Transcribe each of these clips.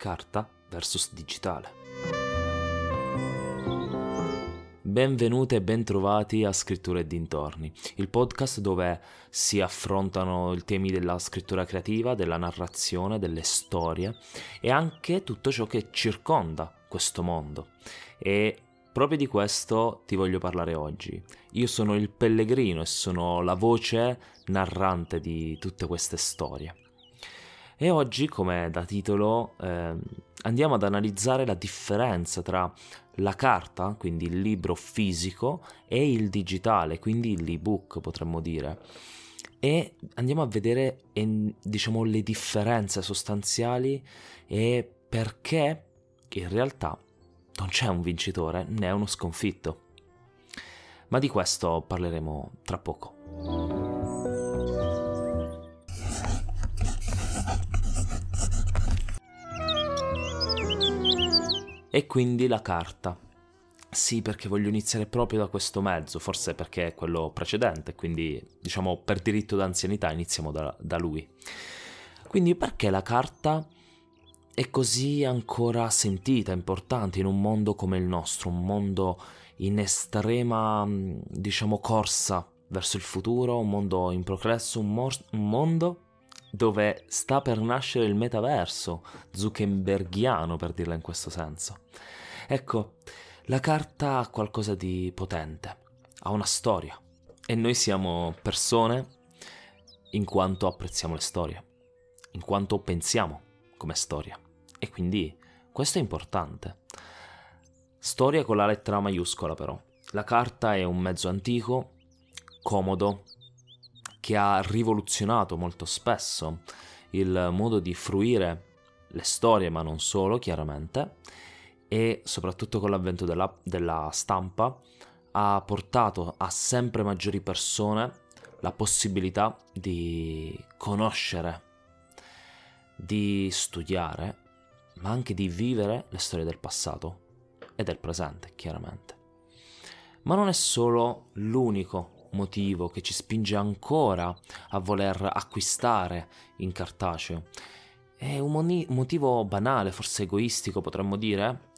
carta versus digitale. Benvenute e bentrovati a Scritture e dintorni, il podcast dove si affrontano i temi della scrittura creativa, della narrazione, delle storie e anche tutto ciò che circonda questo mondo. E proprio di questo ti voglio parlare oggi. Io sono il pellegrino e sono la voce narrante di tutte queste storie. E oggi, come da titolo, eh, andiamo ad analizzare la differenza tra la carta, quindi il libro fisico, e il digitale, quindi l'ebook potremmo dire. E andiamo a vedere eh, diciamo, le differenze sostanziali e perché in realtà non c'è un vincitore né uno sconfitto. Ma di questo parleremo tra poco. E quindi la carta. Sì, perché voglio iniziare proprio da questo mezzo, forse perché è quello precedente, quindi diciamo per diritto d'anzianità iniziamo da, da lui. Quindi perché la carta è così ancora sentita, importante in un mondo come il nostro, un mondo in estrema, diciamo, corsa verso il futuro, un mondo in progresso, un, mor- un mondo dove sta per nascere il metaverso zuckerbergiano, per dirla in questo senso. Ecco, la carta ha qualcosa di potente, ha una storia e noi siamo persone in quanto apprezziamo le storie, in quanto pensiamo come storia e quindi questo è importante. Storia con la lettera maiuscola però. La carta è un mezzo antico, comodo, che ha rivoluzionato molto spesso il modo di fruire le storie, ma non solo, chiaramente, e soprattutto con l'avvento della, della stampa ha portato a sempre maggiori persone la possibilità di conoscere, di studiare, ma anche di vivere le storie del passato e del presente, chiaramente. Ma non è solo l'unico motivo che ci spinge ancora a voler acquistare in cartaceo. È un moni- motivo banale, forse egoistico potremmo dire,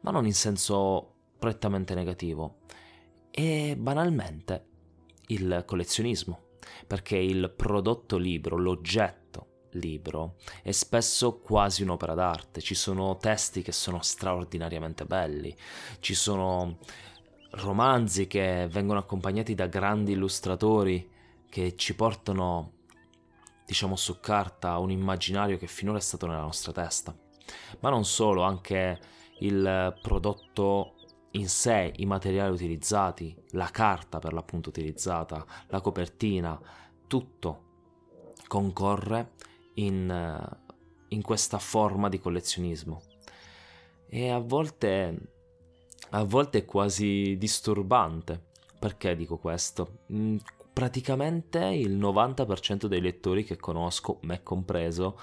ma non in senso prettamente negativo. È banalmente il collezionismo, perché il prodotto libro, l'oggetto libro, è spesso quasi un'opera d'arte. Ci sono testi che sono straordinariamente belli, ci sono romanzi che vengono accompagnati da grandi illustratori che ci portano, diciamo, su carta un immaginario che finora è stato nella nostra testa. Ma non solo, anche il prodotto in sé, i materiali utilizzati, la carta per l'appunto utilizzata, la copertina, tutto concorre in, in questa forma di collezionismo. E a volte a volte è quasi disturbante. Perché dico questo? Mm, praticamente il 90% dei lettori che conosco, me compreso,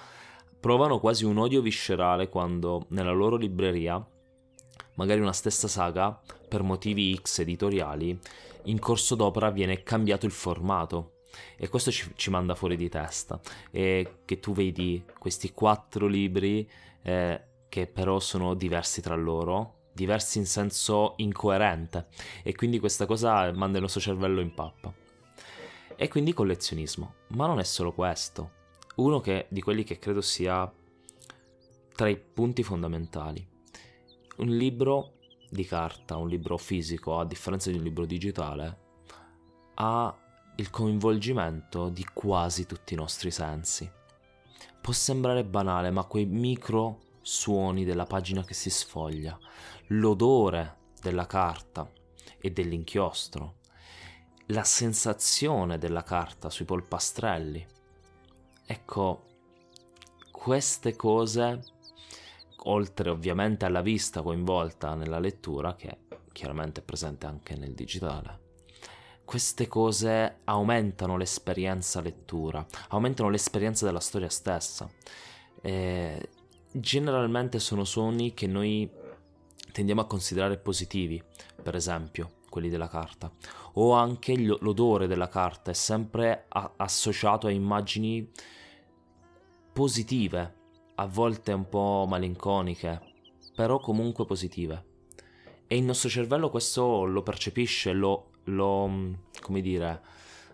provano quasi un odio viscerale quando nella loro libreria, magari una stessa saga, per motivi X editoriali, in corso d'opera viene cambiato il formato. E questo ci, ci manda fuori di testa. E che tu vedi questi quattro libri eh, che però sono diversi tra loro, diversi in senso incoerente e quindi questa cosa manda il nostro cervello in pappa. E quindi collezionismo, ma non è solo questo. Uno che, di quelli che credo sia tra i punti fondamentali. Un libro di carta, un libro fisico, a differenza di un libro digitale, ha il coinvolgimento di quasi tutti i nostri sensi. Può sembrare banale, ma quei micro suoni della pagina che si sfoglia, l'odore della carta e dell'inchiostro, la sensazione della carta sui polpastrelli. Ecco, queste cose, oltre ovviamente alla vista coinvolta nella lettura, che chiaramente è presente anche nel digitale, queste cose aumentano l'esperienza lettura, aumentano l'esperienza della storia stessa. E generalmente sono suoni che noi tendiamo a considerare positivi, per esempio quelli della carta, o anche l'odore della carta è sempre a- associato a immagini positive, a volte un po' malinconiche, però comunque positive. E il nostro cervello questo lo percepisce, lo, lo come dire,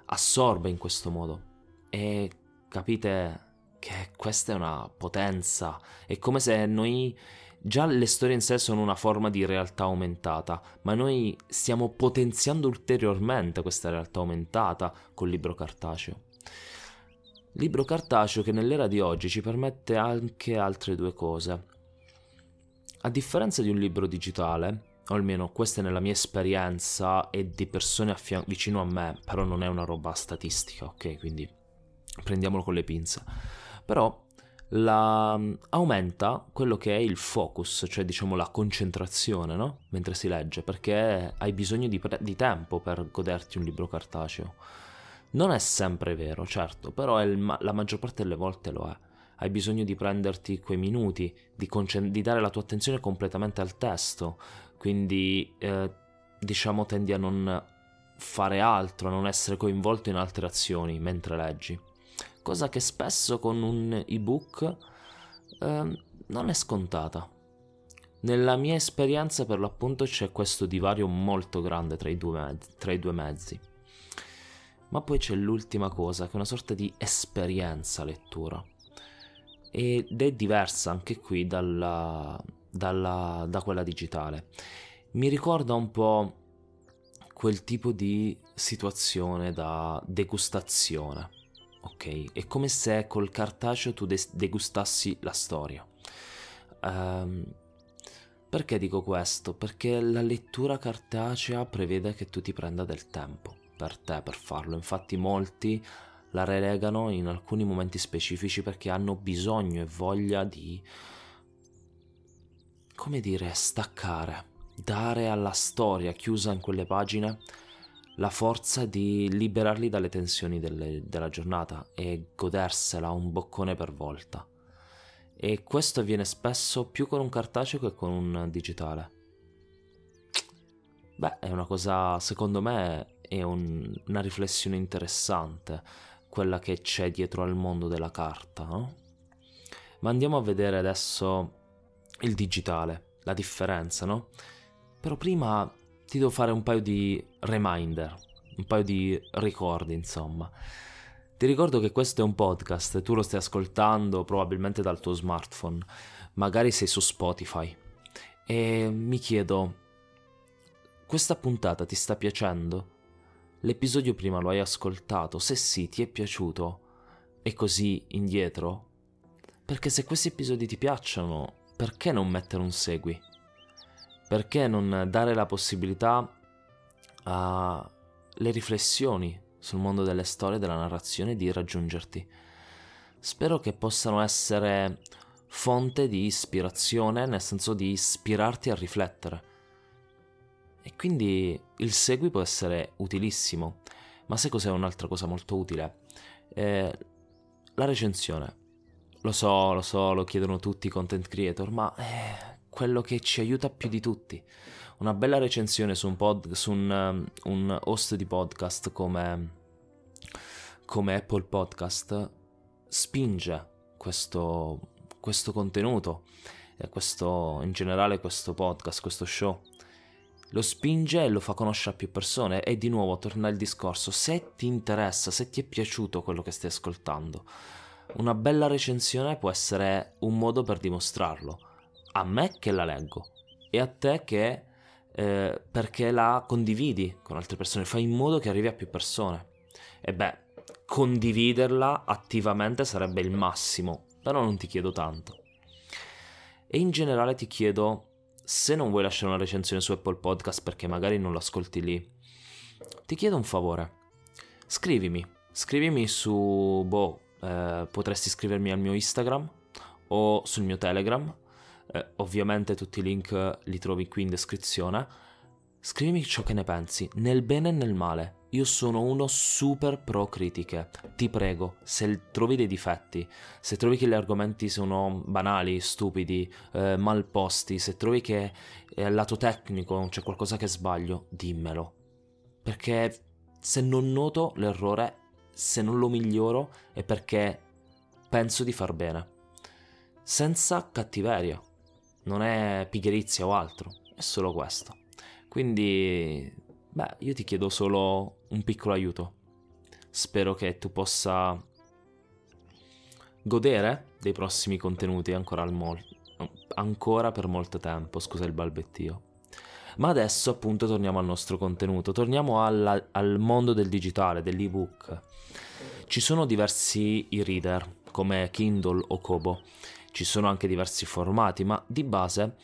assorbe in questo modo. E capite che questa è una potenza. È come se noi Già le storie in sé sono una forma di realtà aumentata, ma noi stiamo potenziando ulteriormente questa realtà aumentata col libro cartaceo. Libro cartaceo che nell'era di oggi ci permette anche altre due cose. A differenza di un libro digitale, o almeno questa è nella mia esperienza e di persone affian- vicino a me, però non è una roba statistica, ok? Quindi prendiamolo con le pinze. Però la, aumenta quello che è il focus, cioè diciamo la concentrazione, no? Mentre si legge, perché hai bisogno di, di tempo per goderti un libro cartaceo. Non è sempre vero, certo, però il, la maggior parte delle volte lo è. Hai bisogno di prenderti quei minuti, di, concent- di dare la tua attenzione completamente al testo, quindi eh, diciamo tendi a non fare altro, a non essere coinvolto in altre azioni mentre leggi cosa che spesso con un ebook eh, non è scontata. Nella mia esperienza per l'appunto c'è questo divario molto grande tra i due mezzi. I due mezzi. Ma poi c'è l'ultima cosa, che è una sorta di esperienza lettura. Ed è diversa anche qui dalla, dalla, da quella digitale. Mi ricorda un po' quel tipo di situazione da degustazione ok? È come se col cartaceo tu de- degustassi la storia. Um, perché dico questo? Perché la lettura cartacea prevede che tu ti prenda del tempo per te per farlo. Infatti molti la relegano in alcuni momenti specifici perché hanno bisogno e voglia di, come dire, staccare, dare alla storia chiusa in quelle pagine la forza di liberarli dalle tensioni delle, della giornata e godersela un boccone per volta. E questo avviene spesso più con un cartaceo che con un digitale. Beh, è una cosa, secondo me, è un, una riflessione interessante, quella che c'è dietro al mondo della carta, no? Ma andiamo a vedere adesso il digitale, la differenza, no? Però prima ti devo fare un paio di reminder, un paio di ricordi, insomma. Ti ricordo che questo è un podcast, tu lo stai ascoltando probabilmente dal tuo smartphone, magari sei su Spotify. E mi chiedo, questa puntata ti sta piacendo? L'episodio prima lo hai ascoltato? Se sì, ti è piaciuto? E così indietro? Perché se questi episodi ti piacciono, perché non mettere un segui? Perché non dare la possibilità alle riflessioni sul mondo delle storie e della narrazione di raggiungerti? Spero che possano essere fonte di ispirazione, nel senso di ispirarti a riflettere. E quindi il segui può essere utilissimo, ma sai cos'è un'altra cosa molto utile? Eh, la recensione. Lo so, lo so, lo chiedono tutti i content creator, ma eh, quello che ci aiuta più di tutti. Una bella recensione su un, pod, su un, um, un host di podcast come, come Apple Podcast spinge questo, questo contenuto, e questo, in generale questo podcast, questo show. Lo spinge e lo fa conoscere a più persone e di nuovo torna il discorso, se ti interessa, se ti è piaciuto quello che stai ascoltando, una bella recensione può essere un modo per dimostrarlo a me che la leggo e a te che eh, perché la condividi con altre persone, fai in modo che arrivi a più persone. E beh, condividerla attivamente sarebbe il massimo, però non ti chiedo tanto. E in generale ti chiedo, se non vuoi lasciare una recensione su Apple Podcast perché magari non lo ascolti lì, ti chiedo un favore. Scrivimi, scrivimi su, boh, eh, potresti scrivermi al mio Instagram o sul mio Telegram eh, ovviamente tutti i link li trovi qui in descrizione. Scrivimi ciò che ne pensi, nel bene e nel male. Io sono uno super pro critiche. Ti prego, se trovi dei difetti, se trovi che gli argomenti sono banali, stupidi, eh, mal posti, se trovi che eh, al lato tecnico c'è qualcosa che sbaglio, dimmelo. Perché se non noto l'errore, se non lo miglioro, è perché penso di far bene senza cattiveria. Non è pigrizia o altro, è solo questo. Quindi, beh, io ti chiedo solo un piccolo aiuto. Spero che tu possa godere dei prossimi contenuti ancora, mol- ancora per molto tempo, scusa il balbettio. Ma adesso appunto torniamo al nostro contenuto, torniamo alla, al mondo del digitale, dell'ebook. Ci sono diversi e-reader come Kindle o Kobo, ci sono anche diversi formati, ma di base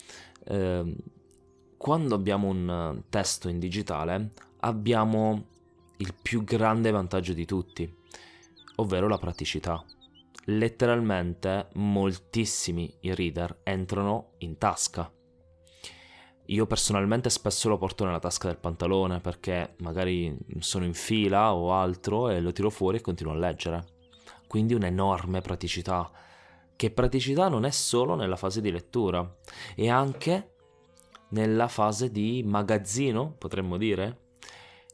eh, quando abbiamo un testo in digitale abbiamo il più grande vantaggio di tutti, ovvero la praticità. Letteralmente moltissimi e-reader entrano in tasca io personalmente spesso lo porto nella tasca del pantalone perché magari sono in fila o altro e lo tiro fuori e continuo a leggere. Quindi un'enorme praticità, che praticità non è solo nella fase di lettura, è anche nella fase di magazzino, potremmo dire.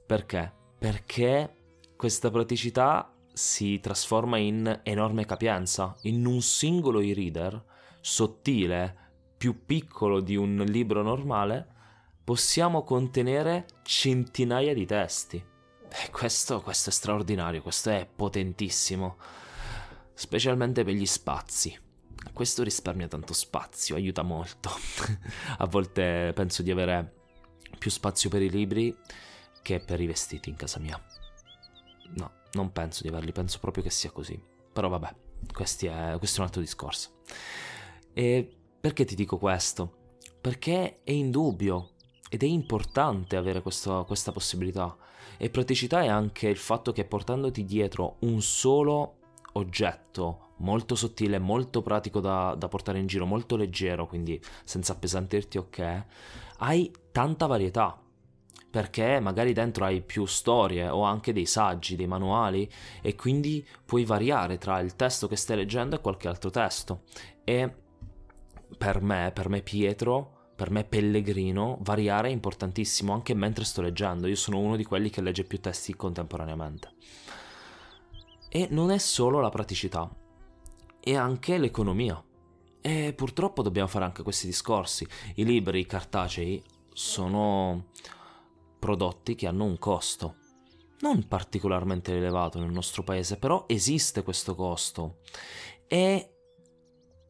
Perché? Perché questa praticità si trasforma in enorme capienza, in un singolo e-reader sottile, più piccolo di un libro normale, possiamo contenere centinaia di testi. E questo, questo è straordinario, questo è potentissimo, specialmente per gli spazi. Questo risparmia tanto spazio, aiuta molto. A volte penso di avere più spazio per i libri che per i vestiti in casa mia. No, non penso di averli, penso proprio che sia così. Però vabbè, è, questo è un altro discorso. E perché ti dico questo? Perché è indubbio ed è importante avere questo, questa possibilità. E praticità è anche il fatto che portandoti dietro un solo oggetto molto sottile, molto pratico da, da, portare in giro, molto leggero, quindi senza appesantirti, ok, hai tanta varietà. Perché magari dentro hai più storie o anche dei saggi, dei manuali e quindi puoi variare tra il testo che stai leggendo e qualche altro testo. E per me, per me Pietro, per me Pellegrino, variare è importantissimo anche mentre sto leggendo. Io sono uno di quelli che legge più testi contemporaneamente. E non è solo la praticità, è anche l'economia. E purtroppo dobbiamo fare anche questi discorsi. I libri cartacei sono prodotti che hanno un costo. Non particolarmente elevato nel nostro paese, però esiste questo costo. E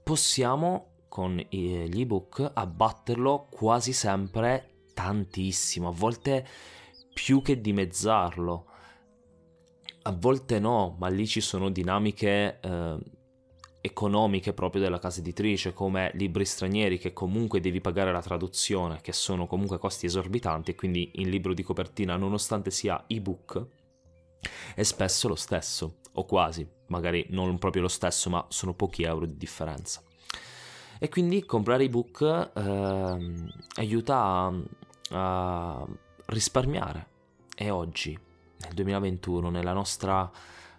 possiamo con gli ebook abbatterlo quasi sempre tantissimo, a volte più che dimezzarlo. A volte no, ma lì ci sono dinamiche eh, economiche proprio della casa editrice, come libri stranieri che comunque devi pagare la traduzione, che sono comunque costi esorbitanti, e quindi in libro di copertina, nonostante sia ebook, è spesso lo stesso, o quasi, magari non proprio lo stesso, ma sono pochi euro di differenza. E quindi comprare ebook eh, aiuta a, a risparmiare. E oggi, nel 2021, nella nostra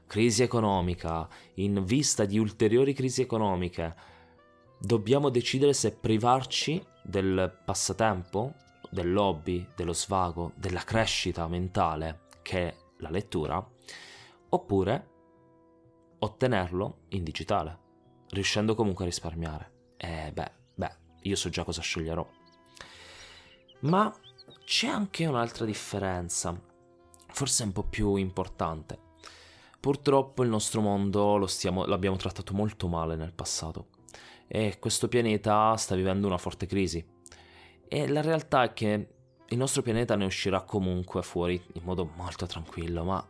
crisi economica, in vista di ulteriori crisi economiche, dobbiamo decidere se privarci del passatempo, del hobby, dello svago, della crescita mentale che è la lettura, oppure ottenerlo in digitale, riuscendo comunque a risparmiare. Eh beh, beh, io so già cosa sceglierò. Ma c'è anche un'altra differenza, forse un po' più importante. Purtroppo il nostro mondo stiamo, l'abbiamo trattato molto male nel passato e questo pianeta sta vivendo una forte crisi. E la realtà è che il nostro pianeta ne uscirà comunque fuori in modo molto tranquillo, ma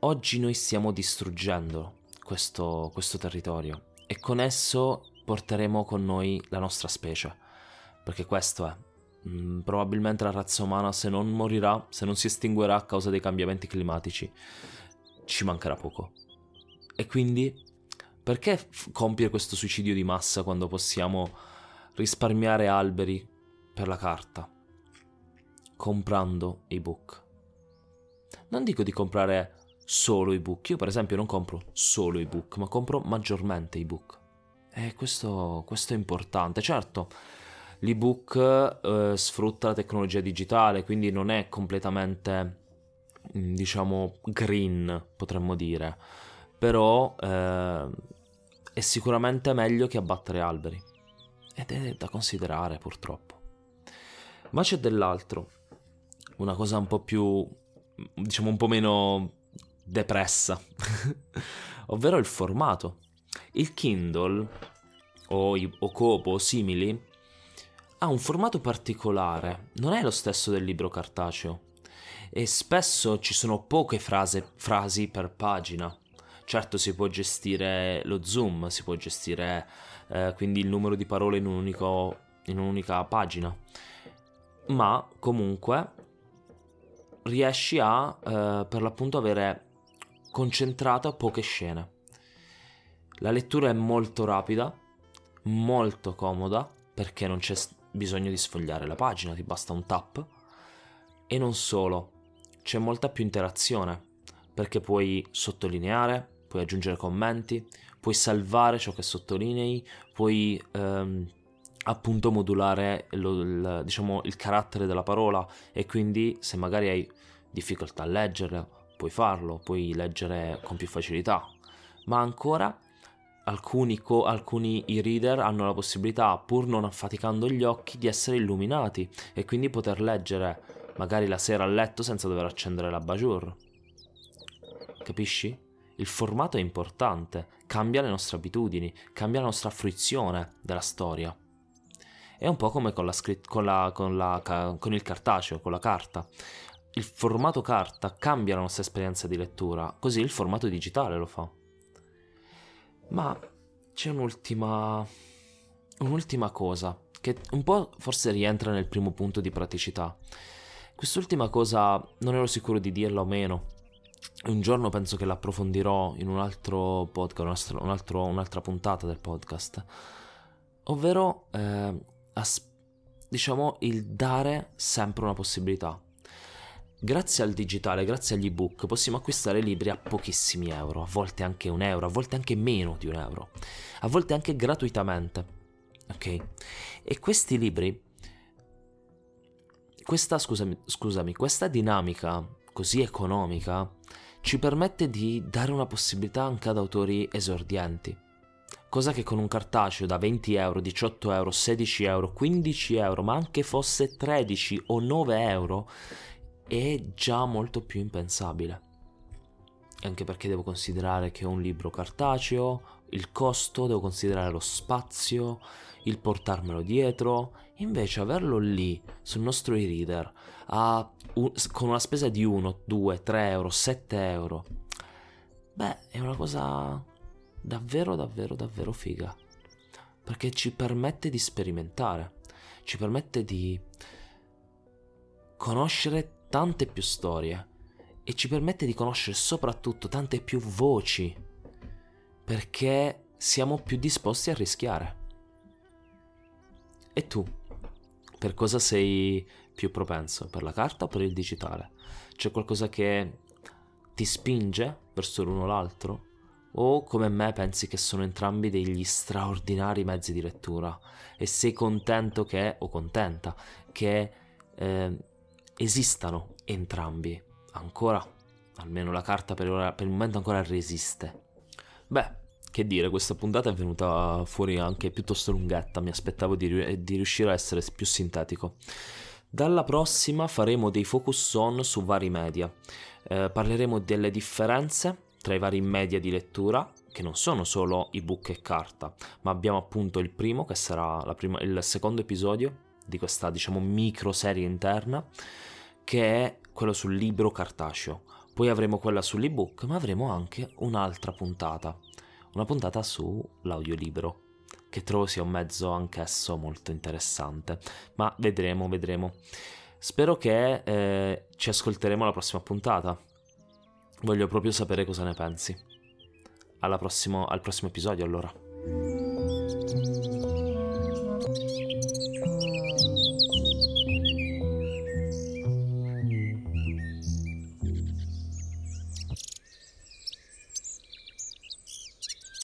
oggi noi stiamo distruggendo questo, questo territorio e con esso porteremo con noi la nostra specie. Perché questo è. Mm, probabilmente la razza umana se non morirà, se non si estinguerà a causa dei cambiamenti climatici, ci mancherà poco. E quindi perché f- compiere questo suicidio di massa quando possiamo risparmiare alberi per la carta? Comprando ebook. Non dico di comprare solo ebook, io per esempio non compro solo ebook, ma compro maggiormente ebook. E questo, questo è importante. Certo, l'ebook eh, sfrutta la tecnologia digitale, quindi non è completamente, mm, diciamo, green, potremmo dire. Però eh, è sicuramente meglio che abbattere alberi. Ed è da considerare purtroppo. Ma c'è dell'altro, una cosa un po' più, diciamo un po' meno depressa, ovvero il formato. Il Kindle o, i, o Kobo simili ha un formato particolare, non è lo stesso del libro cartaceo e spesso ci sono poche frase, frasi per pagina. Certo si può gestire lo zoom, si può gestire eh, quindi il numero di parole in, un unico, in un'unica pagina, ma comunque riesci a eh, per l'appunto avere concentrata poche scene. La lettura è molto rapida, molto comoda perché non c'è bisogno di sfogliare la pagina, ti basta un tap. E non solo, c'è molta più interazione perché puoi sottolineare, puoi aggiungere commenti, puoi salvare ciò che sottolinei, puoi ehm, appunto modulare lo, il, diciamo, il carattere della parola e quindi se magari hai difficoltà a leggerla puoi farlo, puoi leggere con più facilità. Ma ancora alcuni, co- alcuni e-reader hanno la possibilità, pur non affaticando gli occhi, di essere illuminati e quindi poter leggere magari la sera a letto senza dover accendere la bajour. Capisci? Il formato è importante, cambia le nostre abitudini, cambia la nostra fruizione della storia. È un po' come con, la scritt- con, la, con, la, con il cartaceo, con la carta. Il formato carta cambia la nostra esperienza di lettura, così il formato digitale lo fa. Ma c'è un'ultima, un'ultima cosa che un po' forse rientra nel primo punto di praticità. Quest'ultima cosa non ero sicuro di dirla o meno. Un giorno penso che l'approfondirò in un altro podcast, un altro, un'altra puntata del podcast. Ovvero, eh, as- diciamo, il dare sempre una possibilità. Grazie al digitale, grazie agli ebook, possiamo acquistare libri a pochissimi euro, a volte anche un euro, a volte anche meno di un euro, a volte anche gratuitamente. Ok? E questi libri, questa, scusami, scusami, questa dinamica così economica ci permette di dare una possibilità anche ad autori esordienti. Cosa che con un cartaceo da 20 euro, 18 euro, 16 euro, 15 euro, ma anche fosse 13 o 9 euro, è già molto più impensabile. Anche perché devo considerare che un libro cartaceo, il costo, devo considerare lo spazio, il portarmelo dietro, invece averlo lì sul nostro e-reader un, con una spesa di 1, 2, 3 euro, 7 euro, beh, è una cosa davvero, davvero, davvero figa. Perché ci permette di sperimentare, ci permette di conoscere tante più storie e ci permette di conoscere soprattutto tante più voci perché siamo più disposti a rischiare. E tu? Per cosa sei più propenso? Per la carta o per il digitale? C'è qualcosa che ti spinge verso l'uno o l'altro? O come me pensi che sono entrambi degli straordinari mezzi di lettura e sei contento che, o contenta, che eh, esistano entrambi. Ancora, almeno la carta per, ora, per il momento ancora resiste. Beh, che dire, questa puntata è venuta fuori anche piuttosto lunghetta, mi aspettavo di, di riuscire a essere più sintetico. Dalla prossima faremo dei focus on su vari media. Eh, parleremo delle differenze tra i vari media di lettura, che non sono solo ebook e carta, ma abbiamo appunto il primo, che sarà prima, il secondo episodio di questa, diciamo, micro serie interna che è quello sul libro cartaceo. Poi avremo quella sull'ebook, ma avremo anche un'altra puntata, una puntata sull'audiolibro, che trovo sia un mezzo anch'esso molto interessante. Ma vedremo, vedremo. Spero che eh, ci ascolteremo alla prossima puntata. Voglio proprio sapere cosa ne pensi. Prossimo, al prossimo episodio allora.